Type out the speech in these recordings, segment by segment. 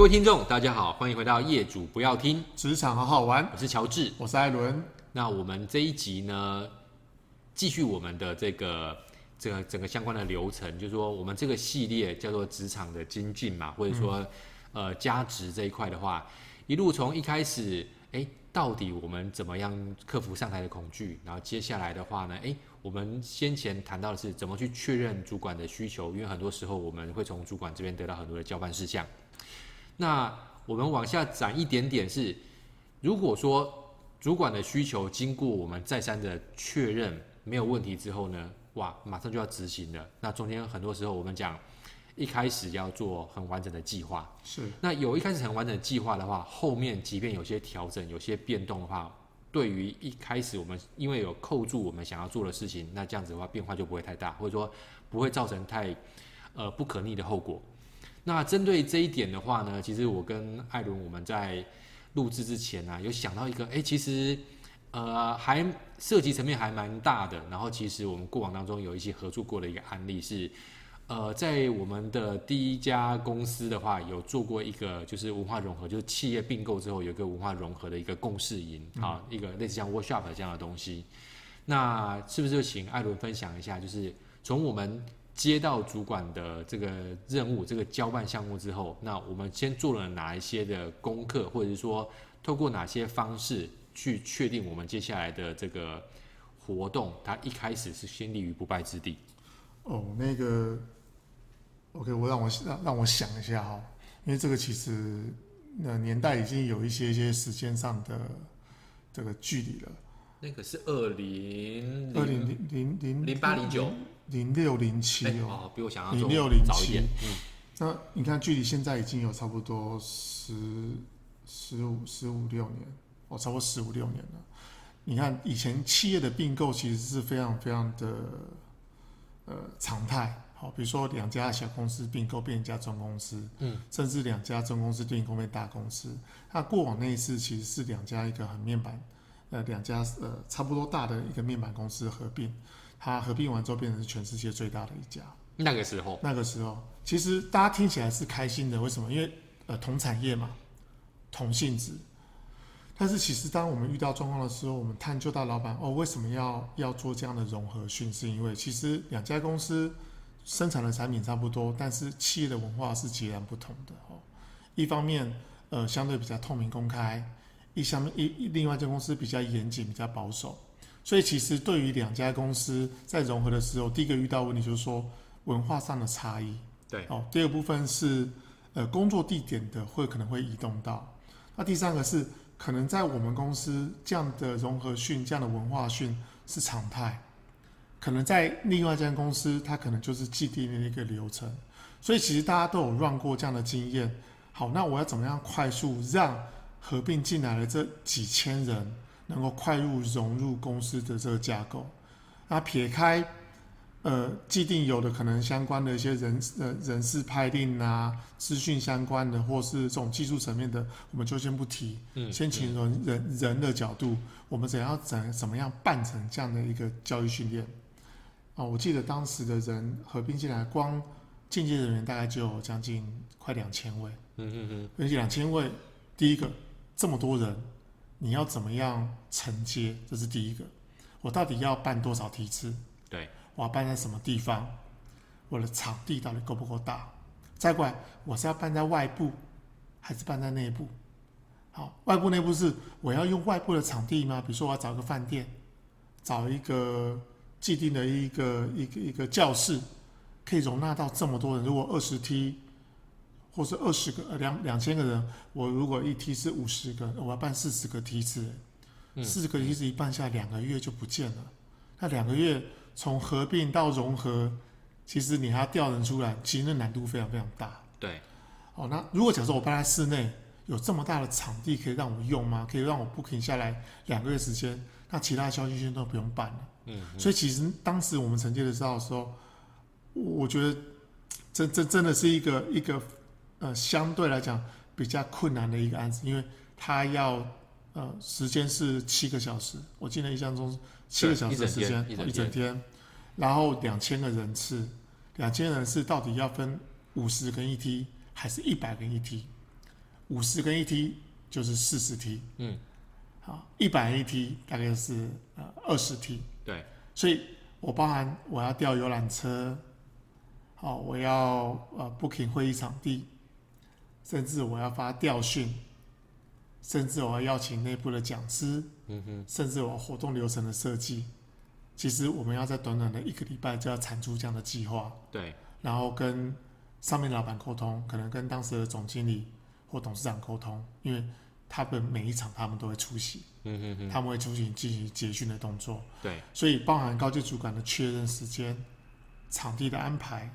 各位听众，大家好，欢迎回到业主不要听职场好好玩。我是乔治，我是艾伦。那我们这一集呢，继续我们的这个这个整个相关的流程，就是说我们这个系列叫做职场的精进嘛，或者说、嗯、呃加值这一块的话，一路从一开始，哎，到底我们怎么样克服上台的恐惧？然后接下来的话呢，哎，我们先前谈到的是怎么去确认主管的需求，因为很多时候我们会从主管这边得到很多的交办事项。那我们往下展一点点是，如果说主管的需求经过我们再三的确认没有问题之后呢，哇，马上就要执行了。那中间很多时候我们讲一开始要做很完整的计划，是。那有一开始很完整的计划的话，后面即便有些调整、有些变动的话，对于一开始我们因为有扣住我们想要做的事情，那这样子的话变化就不会太大，或者说不会造成太呃不可逆的后果。那针对这一点的话呢，其实我跟艾伦我们在录制之前呢、啊，有想到一个，哎，其实呃还涉及层面还蛮大的。然后其实我们过往当中有一些合作过的一个案例是，呃，在我们的第一家公司的话，有做过一个就是文化融合，就是企业并购之后有一个文化融合的一个共事营啊，一个类似像 workshop 这样的东西。那是不是就请艾伦分享一下，就是从我们接到主管的这个任务，这个交办项目之后，那我们先做了哪一些的功课，或者是说透过哪些方式去确定我们接下来的这个活动，它一开始是先立于不败之地。哦，那个，OK，我让我让让我想一下哈，因为这个其实那年代已经有一些一些时间上的这个距离了。那个是二零二零零零零零八零九。零六零七哦，比我想象零六零七，嗯，那你看距离现在已经有差不多十十五十五六年哦，差不多十五六年了。你看以前企业的并购其实是非常非常的呃常态，好，比如说两家小公司并购变一家中公司，嗯，甚至两家中公司并购变大公司。那过往那一次其实是两家一个很面板，呃，两家呃差不多大的一个面板公司合并。它合并完之后，变成是全世界最大的一家。那个时候，那个时候，其实大家听起来是开心的。为什么？因为呃，同产业嘛，同性质。但是其实，当我们遇到状况的时候，我们探究到老板哦，为什么要要做这样的融合训？是因为其实两家公司生产的产品差不多，但是企业的文化是截然不同的哦。一方面，呃，相对比较透明公开；一方面，一另外一家公司比较严谨，比较保守。所以，其实对于两家公司在融合的时候，第一个遇到问题就是说文化上的差异。对，哦，第二部分是呃工作地点的会可能会移动到。那第三个是可能在我们公司这样的融合训、这样的文化训是常态，可能在另外一家公司它可能就是既定的一个流程。所以，其实大家都有 run 过这样的经验。好，那我要怎么样快速让合并进来的这几千人？能够快入融入公司的这个架构，那撇开呃既定有的可能相关的一些人呃人事派定啊、资讯相关的，或是这种技术层面的，我们就先不提。嗯，先请人人人的角度，我们怎样怎怎么样办成这样的一个教育训练啊？我记得当时的人合并进来，光进阶人员大概就有将近快两千位。嗯嗯嗯，而且两千位，第一个这么多人。你要怎么样承接？这是第一个。我到底要办多少梯次？对，我要办在什么地方？我的场地到底够不够大？再过来，我是要办在外部，还是办在内部？好，外部内部是我要用外部的场地吗？比如说，我要找一个饭店，找一个既定的一个一个一个教室，可以容纳到这么多人。如果二十梯。或是二十个呃两两千个人，我如果一梯是五十个，我要办四十个梯次，四十个梯次一办下来，两个月就不见了。那两个月从合并到融合，其实你还要调人出来，其实那难度非常非常大。对，哦，那如果假设我办在室内，有这么大的场地可以让我用吗？可以让我 booking 下来两个月时间，那其他消息圈都不用办了。嗯，所以其实当时我们承接的时候的时候，我觉得这这真的是一个一个。呃，相对来讲比较困难的一个案子，因为它要呃时间是七个小时，我记得印象中七个小时的时间一整天，然后两千个人次，两千人次到底要分五十跟一梯还是一百个人一梯？五十跟一梯就是四十梯，嗯，好，一百人一梯大概是呃二十梯，对，所以我包含我要调游览车，好，我要呃 booking 会议场地，甚至我要发调训，甚至我要邀请内部的讲师，嗯哼，甚至我活动流程的设计，其实我们要在短短的一个礼拜就要产出这样的计划，对，然后跟上面老板沟通，可能跟当时的总经理或董事长沟通，因为他们每一场他们都会出席，嗯哼哼，他们会出席进行结训的动作，对，所以包含高级主管的确认时间、场地的安排、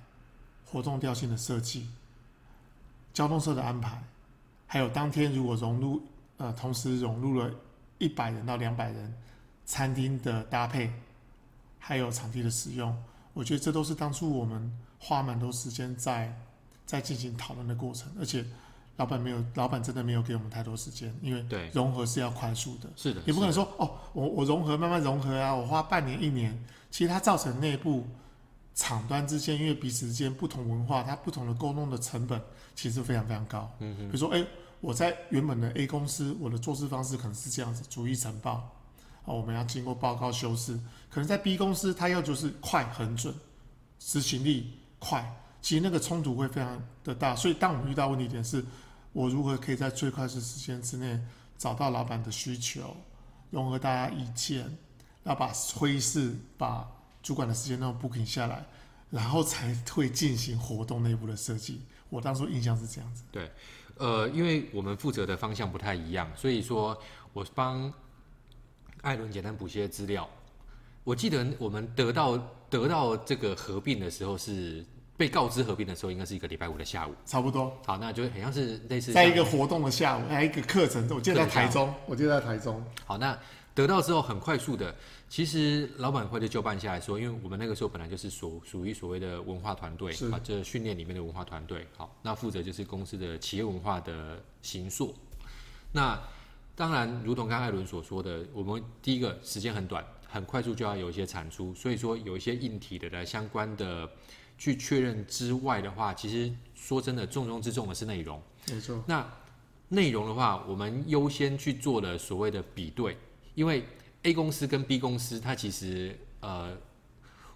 活动调性的设计、交通车的安排，还有当天如果融入呃同时融入了一百人到两百人，餐厅的搭配，还有场地的使用，我觉得这都是当初我们。花蛮多时间在在进行讨论的过程，而且老板没有，老板真的没有给我们太多时间，因为对融合是要快速的，是的，也不可能说哦，我我融合慢慢融合啊，我花半年一年，其实它造成内部厂端之间，因为彼此之间不同文化，它不同的沟通的成本其实非常非常高。嗯嗯，比如说，哎，我在原本的 A 公司，我的做事方式可能是这样子，逐一呈报，啊，我们要经过报告修饰，可能在 B 公司，它要求是快很准，执行力。快，其实那个冲突会非常的大，所以当我们遇到问题点是，我如何可以在最快的时间之内找到老板的需求，融合大家意见，然后把会议室、把主管的时间都 booking 下来，然后才会进行活动内部的设计。我当初印象是这样子。对，呃，因为我们负责的方向不太一样，所以说我帮艾伦简单补些资料。我记得我们得到得到这个合并的时候是被告知合并的时候，应该是一个礼拜五的下午，差不多。好，那就很像是类似在一个活动的下午，还有一个课程，我记得在台中，我记得在台中。好，那得到之后很快速的，其实老板会就就办下来说，因为我们那个时候本来就是属属于所谓的文化团队，啊，这训练里面的文化团队。好，那负责就是公司的企业文化的形塑。那当然，如同刚刚艾伦所说的，我们第一个时间很短。很快速就要有一些产出，所以说有一些硬体的来相关的去确认之外的话，其实说真的，重中之重的是内容。没错。那内容的话，我们优先去做了所谓的比对，因为 A 公司跟 B 公司，它其实呃，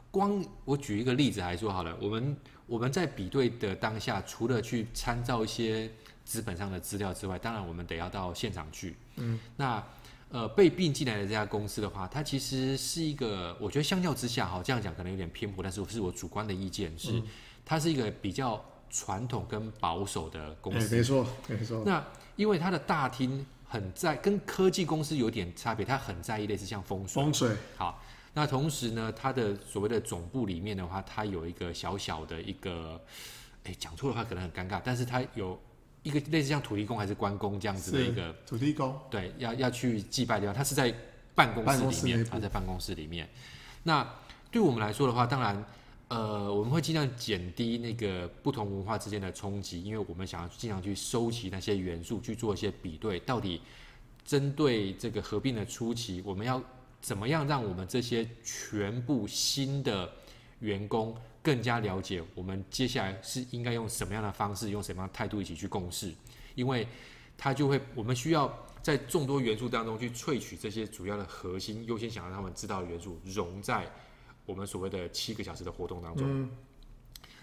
光我举一个例子来说好了，我们我们在比对的当下，除了去参照一些资本上的资料之外，当然我们得要到现场去。嗯。那呃，被并进来的这家公司的话，它其实是一个，我觉得相较之下，哈，这样讲可能有点偏颇，但是是我主观的意见是，嗯、它是一个比较传统跟保守的公司。没错，没错。那因为它的大厅很在，跟科技公司有点差别，他很在意类似像风水。风水。好，那同时呢，它的所谓的总部里面的话，它有一个小小的一个，哎，讲错的话可能很尴尬，但是它有。一个类似像土地公还是关公这样子的一个土地公，对，要要去祭拜的话，他是在办公室里面，他在办公室里面。那对我们来说的话，当然，呃，我们会尽量减低那个不同文化之间的冲击，因为我们想要尽量去收集那些元素，去做一些比对，到底针对这个合并的初期，我们要怎么样让我们这些全部新的员工。更加了解我们接下来是应该用什么样的方式，用什么样的态度一起去共事，因为他就会，我们需要在众多元素当中去萃取这些主要的核心，优先想让他们知道的元素融在我们所谓的七个小时的活动当中。嗯、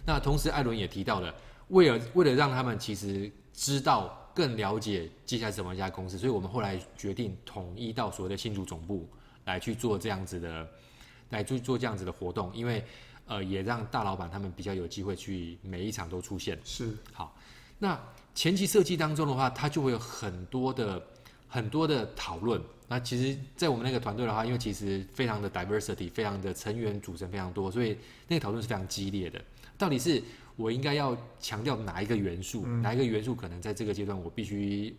那同时，艾伦也提到了，为了为了让他们其实知道更了解接下来怎么一家公司，所以我们后来决定统一到所谓的新竹总部来去做这样子的，来去做这样子的活动，因为。呃，也让大老板他们比较有机会去每一场都出现。是，好，那前期设计当中的话，它就会有很多的很多的讨论。那其实，在我们那个团队的话，因为其实非常的 diversity，非常的成员组成非常多，所以那个讨论是非常激烈的。到底是我应该要强调哪一个元素？嗯、哪一个元素可能在这个阶段我必须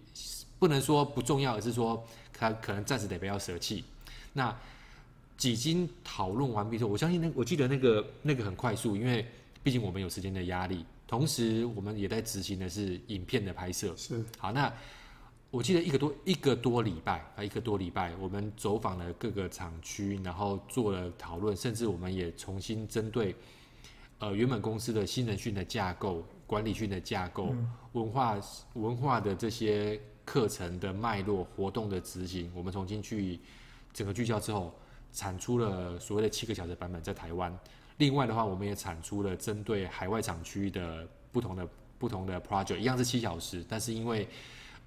不能说不重要，而是说它可能暂时得不要舍弃。那几经讨论完毕之后，我相信那我记得那个那个很快速，因为毕竟我们有时间的压力，同时我们也在执行的是影片的拍摄。是好，那我记得一个多一个多礼拜啊，一个多礼拜，我们走访了各个厂区，然后做了讨论，甚至我们也重新针对呃原本公司的新人训的架构管理训的架构、嗯、文化文化的这些课程的脉络、活动的执行，我们重新去整个聚焦之后，产出了所谓的七个小时版本在台湾。另外的话，我们也产出了针对海外厂区的不同的不同的 project，一样是七小时，但是因为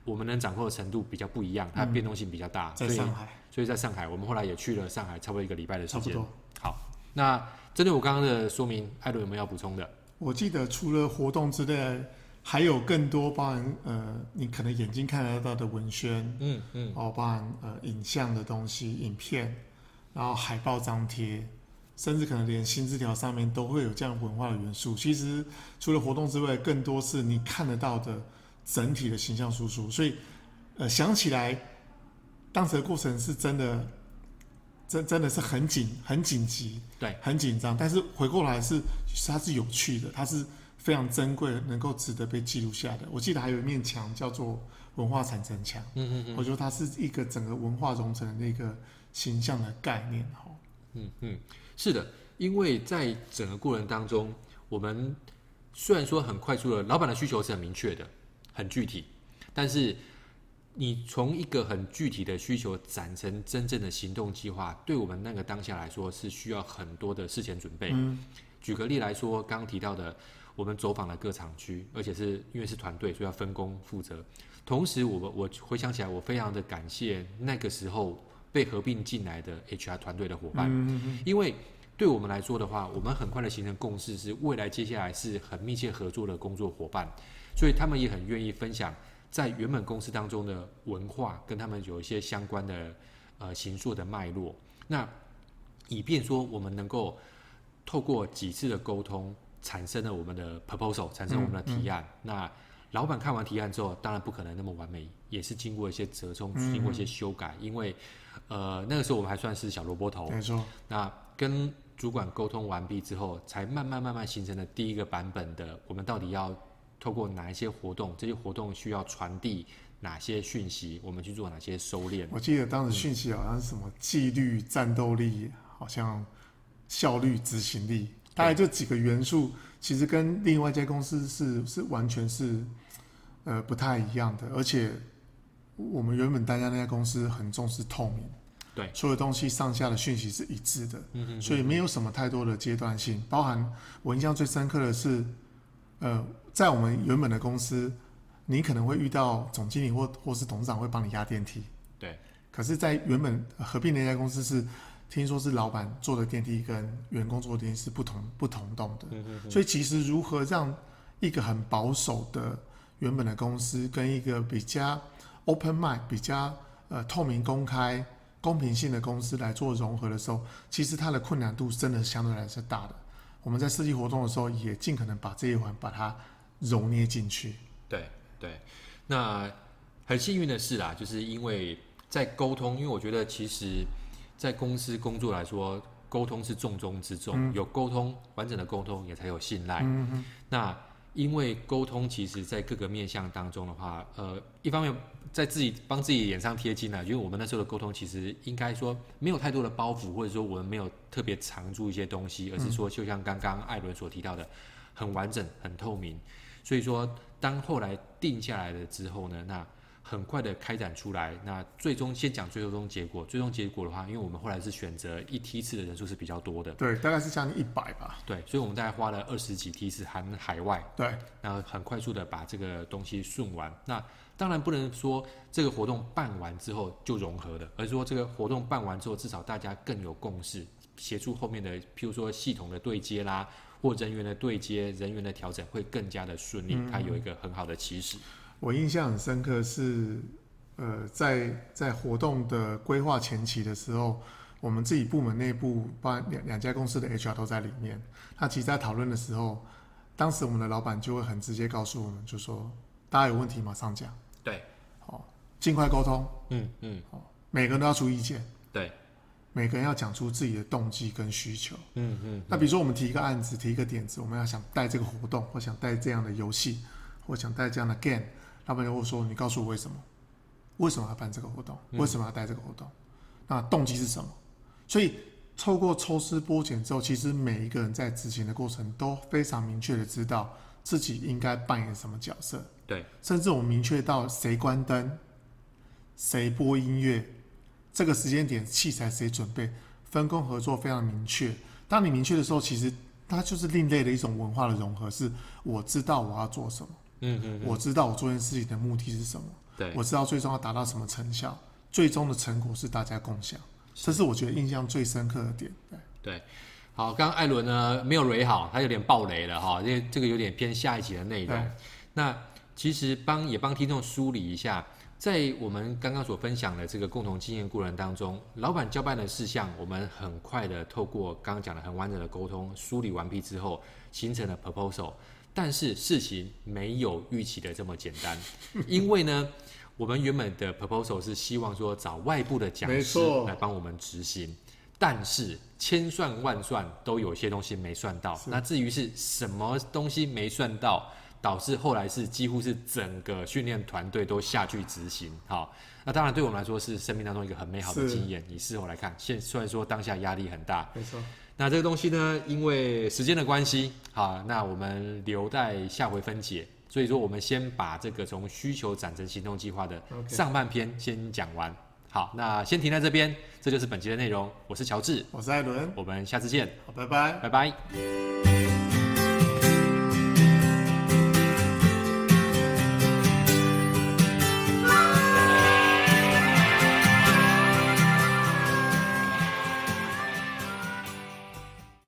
我们能掌控的程度比较不一样，它变动性比较大。在上海，所以在上海，我们后来也去了上海，差不多一个礼拜的时间。差不多。好，那针对我刚刚的说明，艾伦有没有要补充的？我记得除了活动之类，还有更多包含呃，你可能眼睛看得到的文宣，嗯嗯，哦，包含呃影像的东西、影片，然后海报张贴。甚至可能连新字条上面都会有这样文化的元素。其实除了活动之外，更多是你看得到的整体的形象输出。所以，呃，想起来当时的过程是真的，真真的是很紧、很紧急，对，很紧张。但是回过来是，它是有趣的，它是非常珍贵的，能够值得被记录下的。我记得还有一面墙叫做文化传承墙，嗯嗯嗯，我觉得它是一个整个文化融成的那个形象的概念，哈，嗯嗯。是的，因为在整个过程当中，我们虽然说很快速的，老板的需求是很明确的、很具体，但是你从一个很具体的需求展成真正的行动计划，对我们那个当下来说是需要很多的事前准备。嗯，举个例来说，刚刚提到的，我们走访了各厂区，而且是因为是团队，所以要分工负责。同时我，我我回想起来，我非常的感谢那个时候。被合并进来的 HR 团队的伙伴，因为对我们来说的话，我们很快的形成共识，是未来接下来是很密切合作的工作伙伴，所以他们也很愿意分享在原本公司当中的文化，跟他们有一些相关的呃形塑的脉络，那以便说我们能够透过几次的沟通，产生了我们的 proposal，产生我们的提案，那。老板看完提案之后，当然不可能那么完美，也是经过一些折中，经过一些修改。嗯、因为，呃，那个时候我们还算是小萝卜头。没错。那跟主管沟通完毕之后，才慢慢慢慢形成了第一个版本的。我们到底要透过哪一些活动？这些活动需要传递哪些讯息？我们去做哪些收敛？我记得当时讯息好像是什么纪律、战斗力，好像效率、执行力，大概这几个元素。其实跟另外一家公司是是完全是，呃，不太一样的，而且我们原本大家那家公司很重视透明，对，所有东西上下的讯息是一致的，嗯哼，所以没有什么太多的阶段性。包含我印象最深刻的是，呃，在我们原本的公司，你可能会遇到总经理或或是董事长会帮你压电梯，对，可是，在原本合并那家公司是。听说是老板坐的电梯跟员工坐的电梯是不同不同栋的，嗯、哼哼，所以其实如何让一个很保守的原本的公司跟一个比较 open mind、比较呃透明、公开、公平性的公司来做融合的时候，其实它的困难度真的相对来说是大的。我们在设计活动的时候，也尽可能把这一环把它揉捏进去。对对，那很幸运的是啦，就是因为在沟通，因为我觉得其实。在公司工作来说，沟通是重中之重。嗯、有沟通，完整的沟通也才有信赖。嗯、哼那因为沟通，其实在各个面向当中的话，呃，一方面在自己帮自己脸上贴金呢，因为我们那时候的沟通其实应该说没有太多的包袱，或者说我们没有特别藏住一些东西，而是说就像刚刚艾伦所提到的，很完整、很透明。所以说，当后来定下来了之后呢，那。很快的开展出来，那最终先讲最终结果。最终结果的话，因为我们后来是选择一梯次的人数是比较多的，对，大概是将近一百吧。对，所以我们大概花了二十几梯次含海外，对，然后很快速的把这个东西顺完。那当然不能说这个活动办完之后就融合了，而是说这个活动办完之后，至少大家更有共识，协助后面的，譬如说系统的对接啦，或人员的对接、人员的调整会更加的顺利，嗯、它有一个很好的起始。我印象很深刻是，呃，在在活动的规划前期的时候，我们自己部门内部，包两两家公司的 HR 都在里面。那其实，在讨论的时候，当时我们的老板就会很直接告诉我们，就说大家有问题马上讲，对，好，尽快沟通，嗯嗯，好，每个人都要出意见，对，每个人要讲出自己的动机跟需求，嗯嗯。那比如说我们提一个案子，提一个点子，我们要想带这个活动，或想带这样的游戏，或想带这样的 game。老板就会说：“你告诉我为什么？为什么要办这个活动？为什么要带这个活动？嗯、那动机是什么？”所以透过抽丝剥茧之后，其实每一个人在执行的过程都非常明确的知道自己应该扮演什么角色。对，甚至我们明确到谁关灯，谁播音乐，这个时间点器材谁准备，分工合作非常明确。当你明确的时候，其实它就是另类的一种文化的融合，是我知道我要做什么，嗯嗯，我知道我做这件事情的目的是什么，对，我知道最终要达到什么成效，最终的成果是大家共享，这是我觉得印象最深刻的点。对，对。好，刚刚艾伦呢没有雷好，他有点爆雷了哈，因为这个有点偏下一集的内容。那其实帮也帮听众梳理一下，在我们刚刚所分享的这个共同经验过程当中，老板交办的事项，我们很快的透过刚刚讲的很完整的沟通梳理完毕之后，形成了 proposal。但是事情没有预期的这么简单，因为呢，我们原本的 proposal 是希望说找外部的讲师来帮我们执行，但是千算万算都有些东西没算到。那至于是什么东西没算到？导致后来是几乎是整个训练团队都下去执行，好，那当然对我们来说是生命当中一个很美好的经验。你事后来看，现虽然说当下压力很大，没错。那这个东西呢，因为时间的关系，好，那我们留待下回分解。所以说，我们先把这个从需求转成行动计划的上半篇先讲完。好，那先停在这边，这就是本期的内容。我是乔治，我是艾伦，我们下次见。好，拜拜，拜拜。